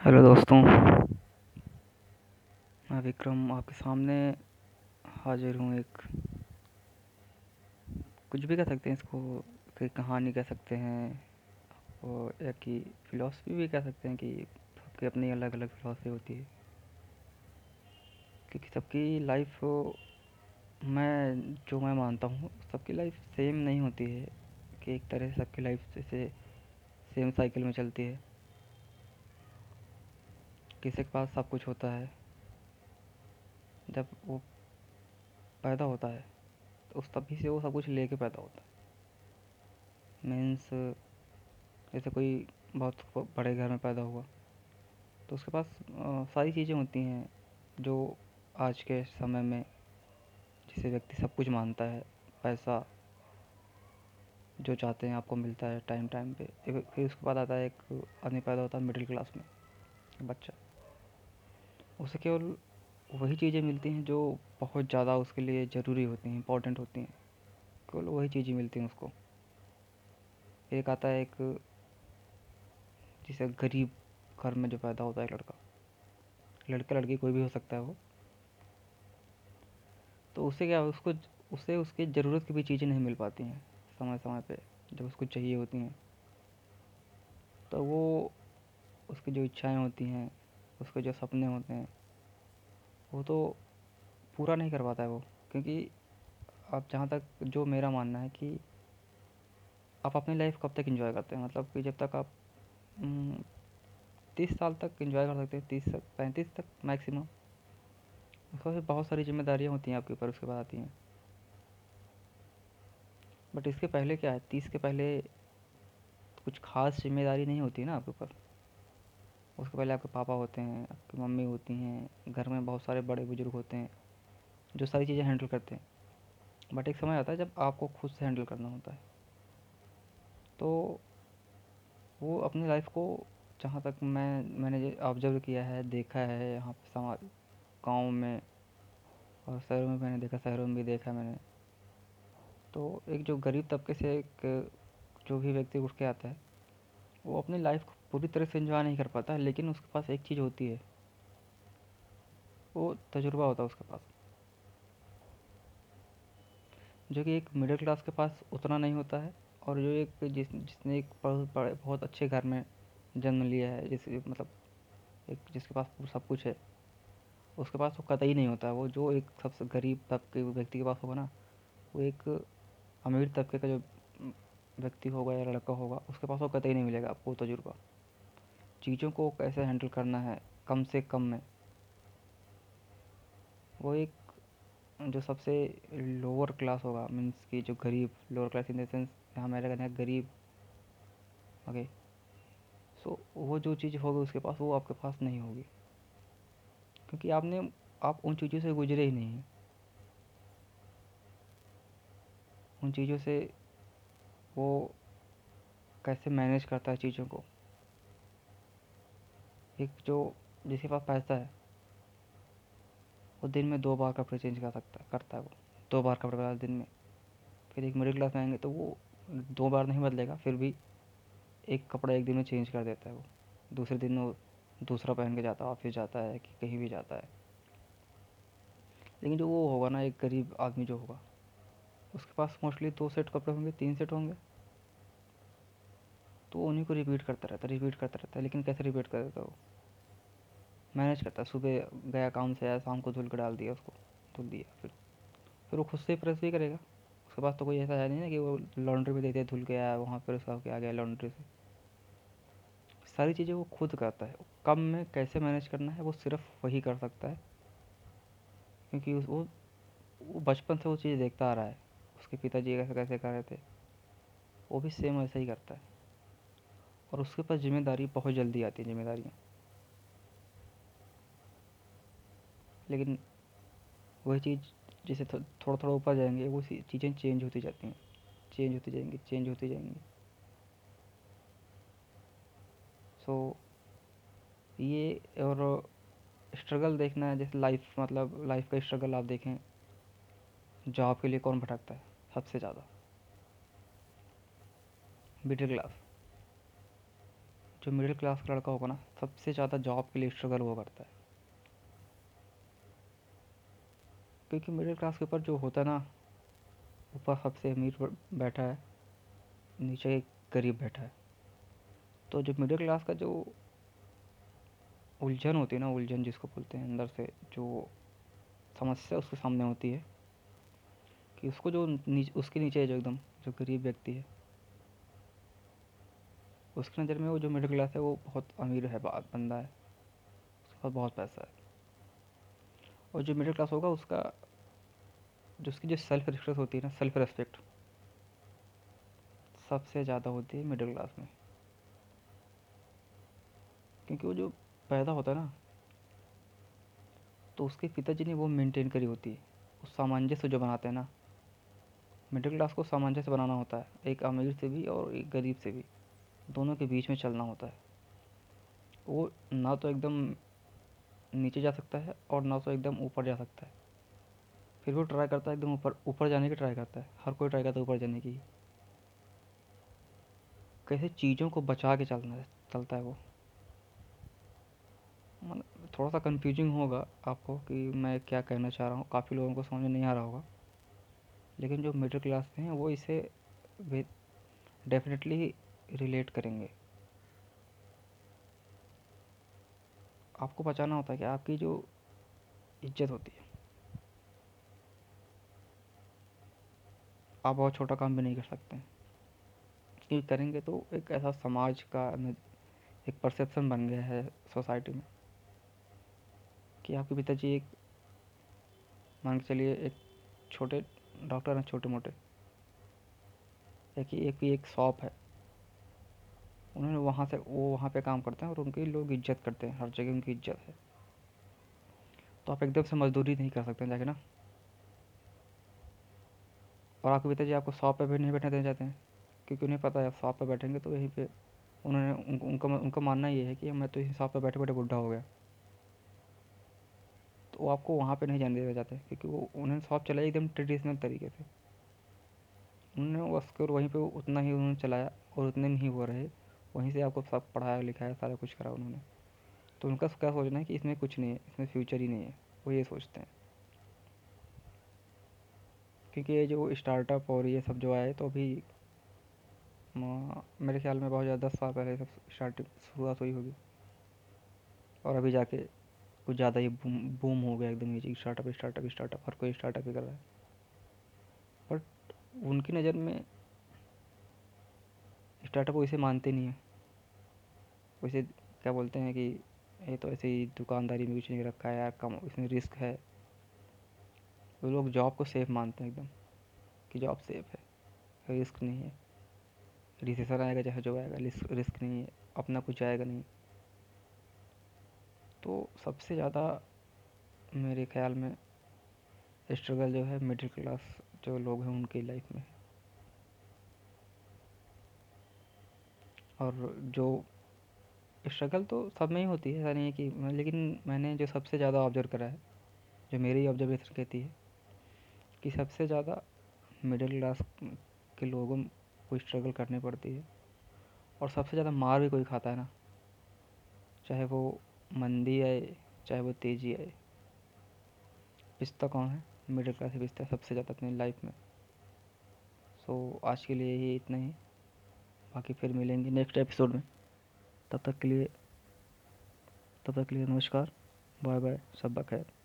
Hello दोस्तों, मैं विक्रम आपके सामने हाजिर हूँ एक, कुछ भी कह सकते हैं इसको, कोई कहानी कह सकते हैं, और या कि फ़िलॉसफ़ी भी कह सकते हैं कि सबकी अपनी अलग अलग फ़िलॉसफ़ी होती है, क्योंकि सबकी लाइफ मैं, जो मैं मानता हूँ, सबकी लाइफ सेम नहीं होती है, कि एक तरह से सबकी लाइफ जैसे सेम साइकिल में चलती है। किसी के पास सब कुछ होता है, जब वो पैदा होता है तो उस तभी से वो सब कुछ लेके पैदा होता है। मीन्स जैसे कोई बहुत बड़े घर में पैदा हुआ तो उसके पास सारी चीज़ें होती हैं जो आज के समय में जिसे व्यक्ति सब कुछ मानता है, पैसा, जो चाहते हैं आपको मिलता है टाइम टाइम पे फिर उसके बाद आता है एक आदमी पैदा होता है मिडिल क्लास में बच्चा। उसे केवल वही चीज़ें मिलती हैं जो बहुत ज़्यादा उसके लिए ज़रूरी होती हैं इम्पोर्टेंट होती हैं। केवल वही चीज़ें मिलती हैं उसको। एक आता है एक, जिसे गरीब घर में जो पैदा होता है लड़का। लड़का लड़की कोई भी हो सकता है वो। तो उससे क्या, उसको उससे उसकी ज़रूरत की भी चीज़ें नहीं मिल पाती हैं समय समय पे, जब उसको चाहिए होती हैं। तो वो, उसकी जो इच्छाएँ होती हैं उसके जो सपने होते हैं, वो तो पूरा नहीं कर पाता है वो। क्योंकि आप जहाँ तक, जो मेरा मानना है कि आप अपनी लाइफ कब तक इंजॉय करते हैं? मतलब कि जब तक आप तीस साल तक इंजॉय कर सकते हैं, तीस तक पैंतीस तक मैक्सिमम उसके बाद बहुत सारी जिम्मेदारियाँ होती हैं आपके ऊपर, उसके बाद आती हैं। बट इसके पहले क्या है? तीस के पहले कुछ खास ज़िम्मेदारी नहीं होती ना आपके ऊपर? उसके पहले आपके पापा होते हैं, आपकी मम्मी होती हैं, घर में बहुत सारे बड़े बुज़ुर्ग होते हैं, जो सारी चीज़ें हैंडल करते हैं। बट एक समय आता है जब आपको खुद से हैंडल करना होता है। तो वो अपनी लाइफ को जहाँ तक मैं, मैंने ऑब्ज़र्व किया है, देखा है, यहाँ पे समाज, गाँव में और शहरों में मैंने देखा, शहरों में भी देखा मैंने। तो एक जो गरीब तबके से एक, जो भी व्यक्ति उठ के आता है, वो अपनी लाइफ को पूरी तरह से इंजॉय नहीं कर पाता लेकिन उसके पास एक चीज़ होती है। वो तजुर्बा होता है उसके पास। जो कि एक मिडिल क्लास के पास उतना नहीं होता है और जो एक जिस जिसने एक पढ़, बड़े बहुत अच्छे घर में जन्म लिया है जिस मतलब एक जिसके पास सब कुछ है उसके पास वो कतई नहीं होता। वो जो एक सबसे गरीब तबके व्यक्ति के पास होगा ना वो एक अमीर तबके का जो व्यक्ति होगा या लड़का होगा उसके पास वो कतई नहीं मिलेगा आपको तजुर्बा। चीज़ों को कैसे हैंडल करना है, कम से कम में। वो एक जो सबसे लोअर क्लास होगा मीन्स कि जो गरीब lower class in the sense यहाँ मेरा कहना है गरीब ओके सो वो जो चीज़ होगी उसके पास, वो आपके पास नहीं होगी। क्योंकि आपने, आप उन चीज़ों से गुजरे ही नहीं उन चीज़ों से वो कैसे मैनेज करता है चीज़ों को? एक जो जिसके पास पैसा है, वो दिन में दो बार कपड़े चेंज कर सकता है करता है वो। दो बार कपड़े बदला दिन में। फिर एक मिडिल क्लास में आएँगे तो वो दो बार नहीं बदलेगा, फिर भी एक कपड़ा एक दिन में चेंज कर देता है वो। दूसरे दिन वो दूसरा पहन के जाता है ऑफ़िस जाता है, कि कहीं भी जाता है। लेकिन जो वो होगा ना, एक गरीब आदमी जो होगा, उसके पास मोस्टली दो सेट कपड़े होंगे, तीन सेट होंगे। तो उन्हीं को रिपीट करता रहता रिपीट करता रहता लेकिन कैसे रिपीट कर देता वो? मैनेज करता सुबह गया काम से आया, शाम को धुल के डाल दिया उसको, धुल दिया, फिर फिर वो खुद से प्रेस भी करेगा। उसके पास तो कोई ऐसा है नहीं ना कि वो लॉन्ड्री में देते, धुल के आया वहाँ पर उसका आ गया लॉन्ड्री से। सारी चीज़ें वो खुद करता है। कम में कैसे मैनेज करना है, वो सिर्फ़ वही कर सकता है। क्योंकि उस, वो वो बचपन से वो चीज़ देखता आ रहा है। उसके पिताजी कैसे कैसे कर रहे थे। वो भी सेम वैसा ही करता है। और उसके पास ज़िम्मेदारी बहुत जल्दी आती है जिम्मेदारियाँ। लेकिन वही चीज़ जैसे थोड़ा थोड़ा ऊपर जाएँगे वो चीज़ें चेंज होती जाती हैं। चेंज होती जाएँगी चेंज होती जाएँगी। सो so, ये और स्ट्रगल देखना है जैसे लाइफ मतलब लाइफ का स्ट्रगल आप देखें जॉब के लिए कौन भटकता है? सबसे ज़्यादा। Middle class. जो मिडिल क्लास का लड़का होगा ना, सबसे ज़्यादा जॉब के लिए स्ट्रगल वो करता है। क्योंकि मिडिल क्लास के ऊपर जो होता है ना, ऊपर सबसे अमीर बैठा है, नीचे एक गरीब बैठा है। तो जो मिडिल क्लास का जो उलझन होती है ना, उलझन जिसको बोलते हैं, अंदर से जो समस्या उसके सामने होती है, कि उसको जो नीच, उसके नीचे जो एकदम, जो गरीब व्यक्ति है उसकी नज़र में वो जो मिडिल क्लास है, वो बहुत अमीर है बंदा है। उसके पास बहुत पैसा है। और जो मिडिल क्लास होगा, उसका जो उसकी जो सेल्फ रिस्पेक्ट होती है ना सेल्फ रिस्पेक्ट सबसे ज़्यादा होती है मिडिल क्लास में। क्योंकि वो जो पैदा होता है ना तो उसके पिताजी ने वो मेंटेन करी होती है। उस सामंजस्य जो बनाते हैं ना मिडिल क्लास को सामंजस्य बनाना होता है, एक अमीर से भी और एक गरीब से भी। दोनों के बीच में चलना होता है। वो ना तो एकदम नीचे जा सकता है और ना तो एकदम ऊपर जा सकता है। फिर वो ट्राई करता है एकदम ऊपर ऊपर जाने की ट्राई करता है। हर कोई ट्राई करता है ऊपर जाने की। कैसे चीज़ों को बचा के चलना है, चलता है वो। मतलब थोड़ा सा कंफ्यूजिंग होगा आपको कि मैं क्या कहना चाह रहा हूँ। काफ़ी लोगों को समझ नहीं आ रहा होगा। लेकिन जो मिडिल क्लास हैं, वो इसे डेफिनेटली रिलेट करेंगे। आपको बचाना होता है कि आपकी जो इज़्ज़त होती है, आप बहुत छोटा काम भी नहीं कर सकते। ये करेंगे तो एक ऐसा समाज का एक परसेप्शन बन गया है सोसाइटी में कि आपके पिताजी एक, मान के चलिए एक छोटे डॉक्टर हैं छोटे मोटे एक एक एक शॉप है। उन्होंने वहाँ से वो वहाँ पे काम करते हैं और उनकी लोग इज़्ज़त करते हैं हर जगह उनकी इज़्ज़त है। तो आप एकदम से मजदूरी नहीं कर सकते जाके ना। और आपके पिताजी आपको शॉप पे भी नहीं बैठने देना चाहते हैं क्योंकि उन्हें पता है शॉप पे बैठेंगे तो यहीं पे उन्होंने उन, उनका उनका मानना ये है कि मैं तो शॉप पे बैठे बैठे बुढ़ा हो गया। तो वो आपको वहाँ पे नहीं जाने देना चाहते क्योंकि वो उन्होंने शॉप चलाई एकदम ट्रेडिशनल तरीके से। उन्होंने और वहीं पे उतना ही उन्होंने चलाया और उतने में ही वो रहे। वहीं से आपको सब पढ़ाया, लिखाया, सारा कुछ करा उन्होंने। तो उनका क्या सोचना है कि इसमें कुछ नहीं है, इसमें फ्यूचर ही नहीं है, वो ये सोचते हैं। क्योंकि ये जो स्टार्टअप और ये सब जो आए तो अभी मेरे ख्याल में बहुत ज़्यादा दस साल पहले सब स्टार्टिंग शुरुआत हुई होगी। और अभी जाके कुछ ज़्यादा ही बूम हो गया एकदम ये स्टार्टअप स्टार्टअप स्टार्टअप हर कोई स्टार्टअप ही कर रहा है। बट उनकी नज़र में स्टार्टअप को इसे मानते नहीं है। वैसे क्या बोलते हैं कि ये तो ऐसे ही दुकानदारी में कुछ नहीं रखा है यार, कम, इसमें रिस्क है। वो लोग जॉब को सेफ़ मानते हैं एकदम, कि जॉब सेफ़ है, रिस्क नहीं है। रिसेशन आएगा चाहे जो आएगा, रिस्क नहीं है, अपना कुछ आएगा नहीं। तो सबसे ज़्यादा मेरे ख्याल में स्ट्रगल जो है मिडिल क्लास जो लोग हैं उनकी लाइफ में। और जो स्ट्रगल तो सब में ही होती है, ऐसा नहीं है कि लेकिन मैंने जो सबसे ज़्यादा ऑब्ज़र्व करा है, जो मेरी ऑब्जर्वेशन कहती है कि सबसे ज़्यादा मिडिल क्लास के लोगों को स्ट्रगल करनी पड़ती है और सबसे ज़्यादा मार भी कोई खाता है ना, चाहे वो मंदी आए, चाहे वो तेज़ी आए, पिस्ता कौन है? मिडिल क्लास ही पिस्ता सबसे ज़्यादा अपनी लाइफ में। सो आज के लिए ही इतना ही, बाकी फिर मिलेंगे नेक्स्ट एपिसोड में। तब तक के लिए तब तक के लिए नमस्कार। बाय बाय सब खैर